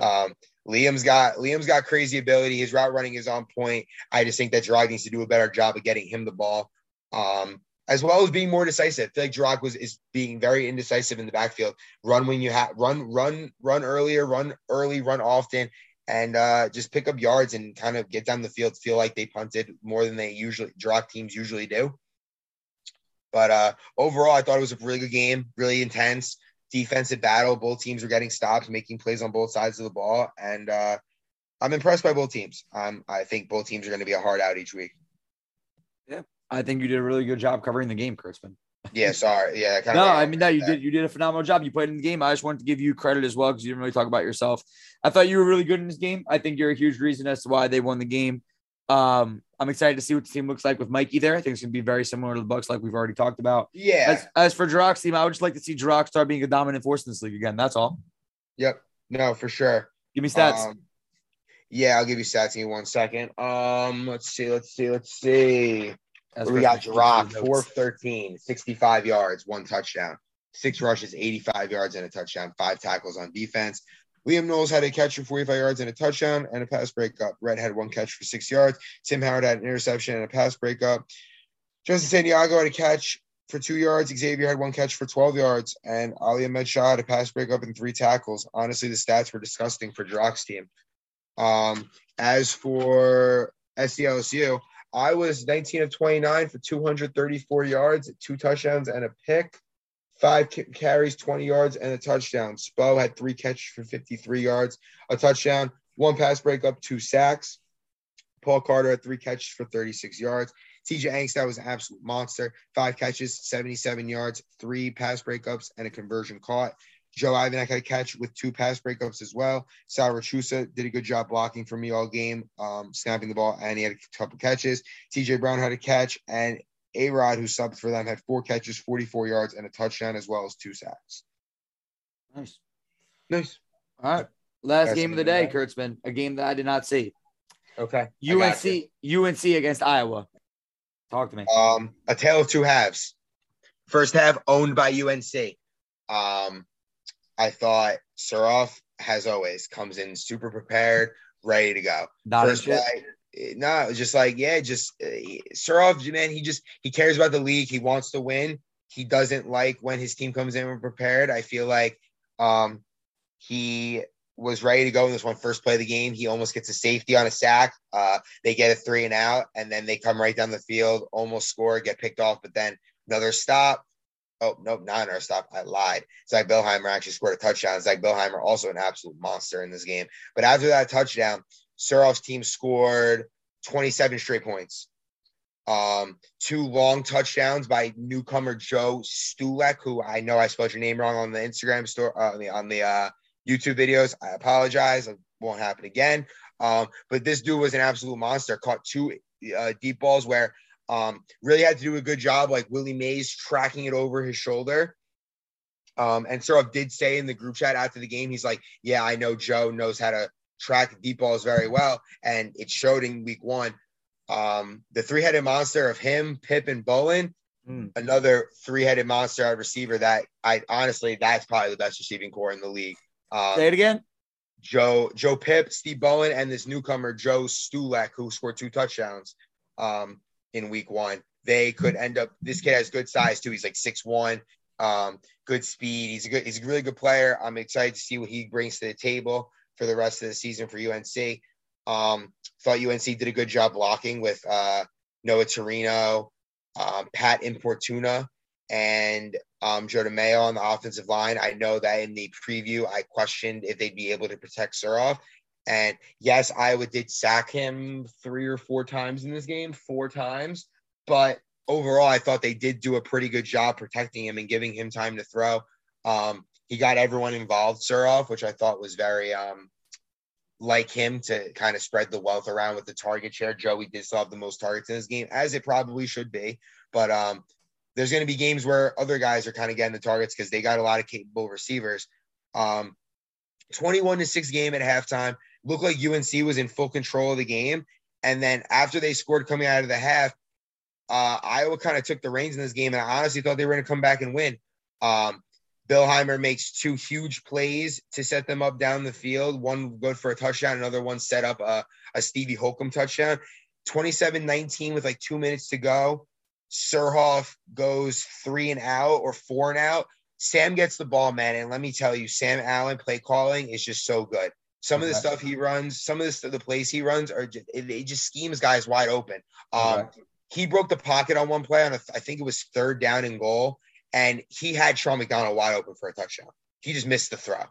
um, Liam's got Liam's got crazy ability. His route running is on point. I just think that Jirog needs to do a better job of getting him the ball. Um, as well as being more decisive. I feel like Jirog was is being very indecisive in the backfield. Run when you have run, run, run earlier, run early, run often, and uh, just pick up yards and kind of get down the field. Feel like they punted more than they usually Jirog teams usually do. But uh, overall, I thought it was a really good game, really intense defensive battle. Both teams were getting stops, making plays on both sides of the ball, and uh, I'm impressed by both teams. Um, I think both teams are going to be a hard out each week. Yeah, I think you did a really good job covering the game, Kurtzman. Yeah, sorry. Yeah, no, I mean that you did. You did a phenomenal job. You played in the game. I just wanted to give you credit as well because you didn't really talk about yourself. I thought you were really good in this game. I think you're a huge reason as to why they won the game. Um, I'm excited to see what the team looks like with Mikey there. I think it's gonna be very similar to the Bucks, like we've already talked about. Yeah. As, as for Jirog's team, I would just like to see Jirog start being a dominant force in this league again. That's all. Yep. No, for sure. Give me stats. Um, yeah, I'll give you stats in one second. Um, let's see, let's see, let's see. We got Jirog, 4 13, 65 yards, one touchdown, six rushes, 85 yards, and a touchdown, five tackles on defense. Liam Knowles had a catch for 45 yards and a touchdown and a pass breakup. Red had one catch for six yards. Tim Howard had an interception and a pass breakup. Justin Santiago had a catch for two yards. Xavier had one catch for 12 yards. And Ali Ahmed Shah had a pass breakup and three tackles. Honestly, the stats were disgusting for Jirog's team. Um, as for SCLSU, I was 19 of 29 for 234 yards, two touchdowns, and a pick. Five carries, 20 yards, and a touchdown. Spo had three catches for 53 yards, a touchdown, one pass breakup, two sacks. Paul Carter had three catches for 36 yards. TJ Angstadt was an absolute monster. Five catches, 77 yards, three pass breakups, and a conversion caught. Joe Ivanek had a catch with two pass breakups as well. Sal Rachusa did a good job blocking for me all game, um, snapping the ball, and he had a couple catches. TJ Brown had a catch, and A Rod, who subbed for them, had four catches, 44 yards, and a touchdown, as well as two sacks. Nice. Nice. All right. Last game of the day, Kurtzman, a game that I did not see. Okay. UNC, UNC against Iowa. Talk to me. Um, a tale of two halves. First half owned by UNC. Um, I thought Surhoff, as always, comes in super prepared, ready to go. Not First play, no, just like yeah, just uh, Surhoff, man. He just he cares about the league. He wants to win. He doesn't like when his team comes in prepared. I feel like um, he was ready to go in this one first play of the game. He almost gets a safety on a sack. Uh, they get a three and out, and then they come right down the field, almost score, get picked off, but then another stop. Oh, nope, not another stop. I lied. Zach Billheimer actually scored a touchdown. Zach Billheimer also an absolute monster in this game. But after that touchdown, Surhoff's team scored 27 straight points. Um, two long touchdowns by newcomer Joe Stulek, who I know I spelled your name wrong on the Instagram store uh, on the, on the uh, YouTube videos. I apologize. It won't happen again. Um, but this dude was an absolute monster. Caught two uh, deep balls where Um, really had to do a good job, like Willie Mays tracking it over his shoulder. Um, and Surhoff did say in the group chat after the game, he's like, Yeah, I know Joe knows how to track deep balls very well. And it showed in week one. Um, the three headed monster of him, Pip, and Bowen, mm. another three headed monster at receiver that I honestly, that's probably the best receiving corps in the league. Um, Say it again. Joe Joe Pip, Steve Bowen, and this newcomer Joe Stulek, who scored two touchdowns um, in week one. They could end up. This kid has good size too. He's like six one, um, good speed. He's a good. He's a really good player. I'm excited to see what he brings to the table for the rest of the season for UNC. Um, thought UNC did a good job blocking with uh, Noah Torino, um, Pat Importuna, and um, Joe DeMayo on the offensive line. I know that in the preview, I questioned if they'd be able to protect Surhoff. And yes, Iowa did sack him three or four times in this game, four times. But overall, I thought they did do a pretty good job protecting him and giving him time to throw. Um, he got everyone involved, Surhoff, which I thought was very um, like him to kind of spread the wealth around with the target share. Joey did still have the most targets in this game, as it probably should be. But um, there's going to be games where other guys are kind of getting the targets because they got a lot of capable receivers. Um, 21 to 6 game at halftime. Looked like UNC was in full control of the game. And then after they scored coming out of the half, uh, Iowa kind of took the reins in this game. And I honestly thought they were going to come back and win. Um, Billheimer makes two huge plays to set them up down the field. One good for a touchdown, another one set up a, a Stevie Holcomb touchdown. 27 19 with like two minutes to go. Surhoff goes three and out or four and out. Sam gets the ball, man. And let me tell you, Sam Allen play calling is just so good. Some of the stuff he runs, some of the, the plays he runs are just, it, just schemes guys wide open. Um. He broke the pocket on one play on a, I think it was third down and goal, and he had Sean McDonald wide open for a touchdown. He just missed the throw.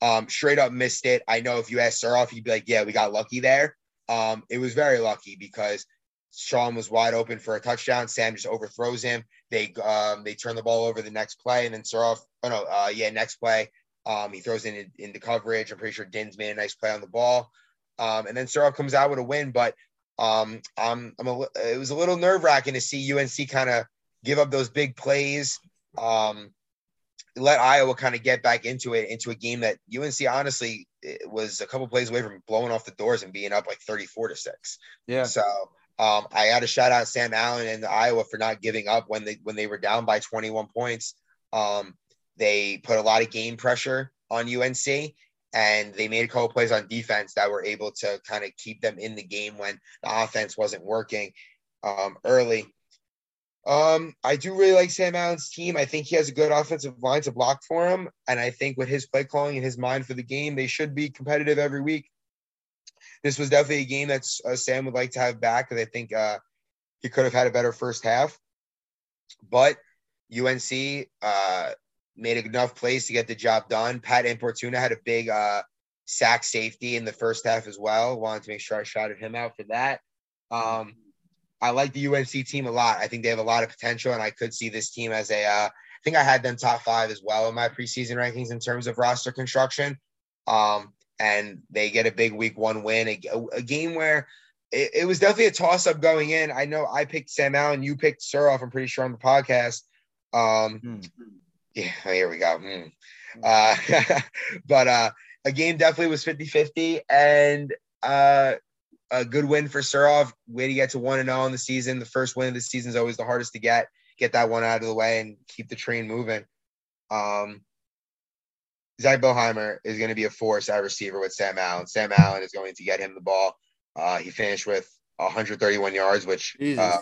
Um, straight up missed it. I know if you ask Surhoff, he'd be like, "Yeah, we got lucky there." Um, it was very lucky because Sean was wide open for a touchdown. Sam just overthrows him. They um, they turn the ball over the next play, and then Surhoff. Oh no, uh, yeah, next play. Um, he throws in into coverage. I'm pretty sure Dins made a nice play on the ball. Um, and then Surhoff comes out with a win. But um, I'm, I'm a, it was a little nerve wracking to see UNC kind of give up those big plays. Um, let Iowa kind of get back into it, into a game that UNC honestly was a couple plays away from blowing off the doors and being up like 34 to six. Yeah. So um, I had a shout out Sam Allen and Iowa for not giving up when they when they were down by 21 points. Um, they put a lot of game pressure on UNC, and they made a couple plays on defense that were able to kind of keep them in the game when the offense wasn't working um, early. Um, I do really like Sam Allen's team. I think he has a good offensive line to block for him, and I think with his play calling and his mind for the game, they should be competitive every week this was definitely a game that uh, Sam would like to have back because I think uh, he could have had a better first half. But UNC uh, made enough plays to get the job done. Pat Importuna had a big uh, sack safety in the first half as well. Wanted to make sure I shouted him out for that. Um, I like the UNC team a lot. I think they have a lot of potential, and I could see this team as a. Uh, I think I had them top five as well in my preseason rankings in terms of roster construction. Um, and they get a big week one win, a, a game where it, it, was definitely a toss up going in. I know I picked Sam Allen, you picked Surhoff, I'm pretty sure on the podcast. Um, mm. Yeah, here we go. Mm. Uh, but uh, a game definitely was 50 50 and uh, a good win for Surhoff. Way to get to 1 and 0 in the season. The first win of the season is always the hardest to get. Get that one out of the way and keep the train moving. Um, Zach Billheimer is going to be a force at receiver with Sam Allen. Sam Allen is going to get him the ball. Uh, he finished with 131 yards, which uh,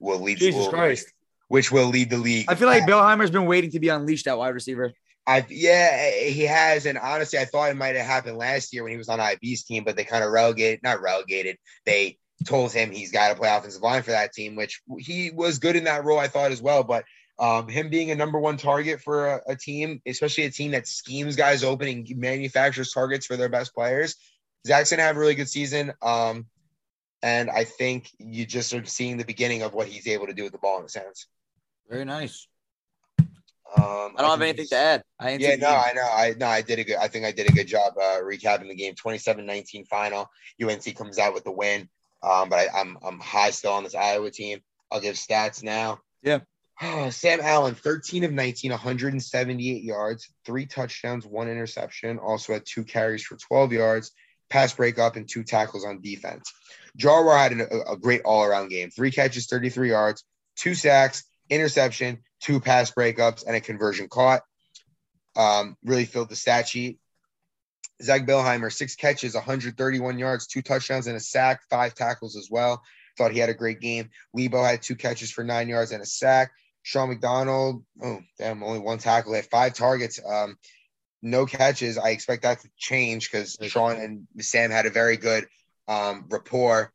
will lead. Jesus will, Christ. Which will lead the league. I feel like Billheimer's been waiting to be unleashed at wide receiver. I yeah, he has, and honestly, I thought it might have happened last year when he was on IB's team, but they kind of relegated, not relegated. They told him he's got to play offensive line for that team, which he was good in that role, I thought as well. But um, him being a number one target for a, a, team, especially a team that schemes guys open and manufactures targets for their best players. Zach's gonna have a really good season. Um, and I think you just are seeing the beginning of what he's able to do with the ball in his hands. Very nice. Um, I don't I have anything to add. I yeah, no, I know. I no, I did a good. I think I did a good job uh, recapping the game. 27-19 final. UNC comes out with the win. Um, but I, I'm I'm high still on this Iowa team. I'll give stats now. Yeah. Sam Allen, 13 of 19, 178 yards, three touchdowns, one interception. Also had two carries for 12 yards, pass breakup, and two tackles on defense. Jarwar had an, a, a great all around game three catches, 33 yards, two sacks, interception, two pass breakups, and a conversion caught. Um, really filled the stat sheet. Zach Billheimer, six catches, 131 yards, two touchdowns, and a sack, five tackles as well. Thought he had a great game. Lebo had two catches for nine yards and a sack. Sean McDonald, oh, damn, only one tackle. He had five targets, um, no catches. I expect that to change because Sean and Sam had a very good um, rapport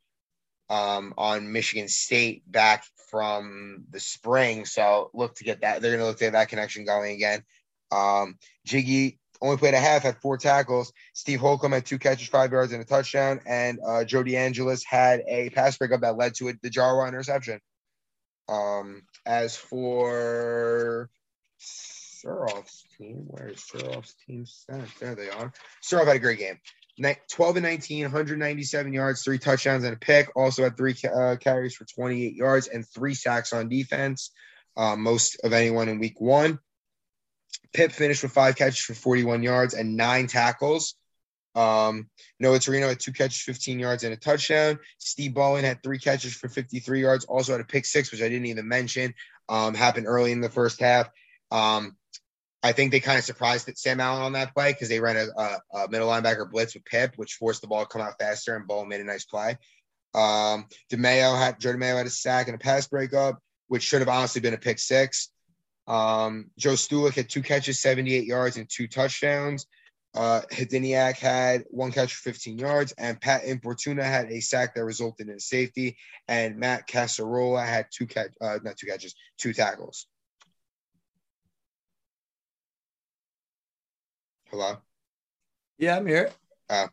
um, on Michigan State back from the spring. So look to get that. They're going to look to get that connection going again. Um, Jiggy only played a half, had four tackles. Steve Holcomb had two catches, five yards, and a touchdown. And uh, Joe had a pass breakup that led to a, the Jarwar interception. Um, as for Surhoff's team, where is Surhoff's team set? There they are. Surhoff had a great game. 12 and 19, 197 yards, three touchdowns and a pick. Also had three uh, carries for 28 yards and three sacks on defense, uh, most of anyone in week one. Pip finished with five catches for 41 yards and nine tackles. Um, Noah Torino had two catches, 15 yards, and a touchdown. Steve Bowen had three catches for 53 yards, also had a pick six, which I didn't even mention. Um, happened early in the first half. Um, I think they kind of surprised at Sam Allen on that play because they ran a, a, a, middle linebacker blitz with Pip, which forced the ball to come out faster, and Bowen made a nice play. Um, DeMayo had Jordan DeMayo had a sack and a pass breakup, which should have honestly been a pick six. Um, Joe Stulek had two catches, 78 yards, and two touchdowns. Uh, Hadiniak had one catch for 15 yards, and Pat Importuna had a sack that resulted in a safety, and Matt Casarola had two catch, uh, not two catches, two tackles. Hello. Yeah, I'm here. Oh.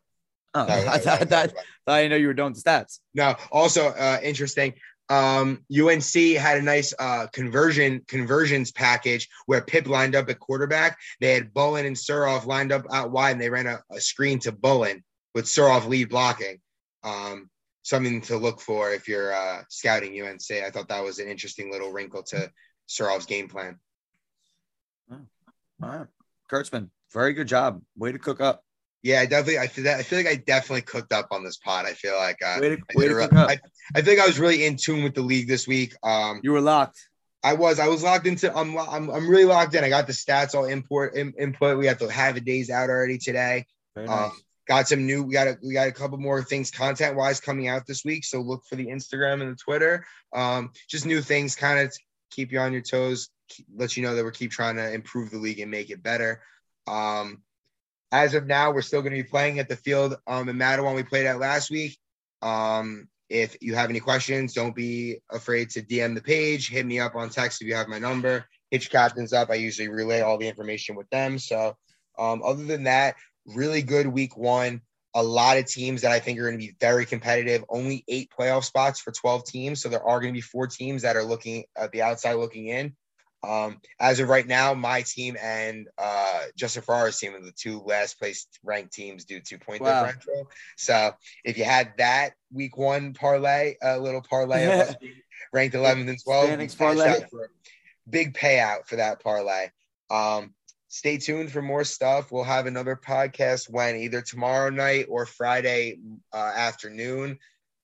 Oh, I, I, I, I, I didn't know you were doing the stats. No. Also, uh, interesting. Um, UNC had a nice uh, conversion conversions package where Pip lined up at quarterback. They had Bowen and Surhoff lined up out wide, and they ran a, a screen to Bowen with Surhoff lead blocking. Um, something to look for if you're uh, scouting UNC. I thought that was an interesting little wrinkle to Surhoff's game plan. Oh, all right, Kurtzman, very good job. Way to cook up. Yeah, I definitely. I feel that. I feel like I definitely cooked up on this pod. I feel like uh, way to, way I, to cook up. I, I think I was really in tune with the league this week. Um, you were locked. I was. I was locked into. I'm. I'm. I'm really locked in. I got the stats all import in, input. We got to have a days out already today. Very nice. Um, got some new. We got a. We got a couple more things content wise coming out this week. So look for the Instagram and the Twitter. Um, just new things, kind of keep you on your toes. Keep, let you know that we keep trying to improve the league and make it better. Um, as of now, we're still going to be playing at the field um, in Matawan we played at last week. Um, if you have any questions, don't be afraid to DM the page. Hit me up on text if you have my number. Hit your captains up. I usually relay all the information with them. So, um, other than that, really good week one. A lot of teams that I think are going to be very competitive. Only eight playoff spots for 12 teams. So, there are going to be four teams that are looking at the outside looking in. Um, as of right now, my team and uh, Justin Ferrara's team are the two last place ranked teams due to point wow. differential. So if you had that week one parlay, a little parlay of us ranked 11th and 12th, parlay. big payout for that parlay. Um, stay tuned for more stuff. We'll have another podcast when either tomorrow night or Friday uh, afternoon.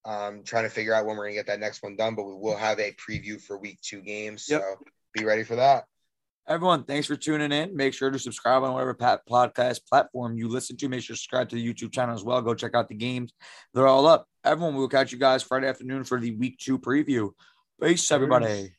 Um, trying to figure out when we're gonna get that next one done, but we will have a preview for week two games. Yep. Be ready for that. Everyone, thanks for tuning in. Make sure to subscribe on whatever podcast platform you listen to. Make sure to subscribe to the YouTube channel as well. Go check out the games. They're all up. Everyone, we'll catch you guys Friday afternoon for the week two preview. Peace, everybody.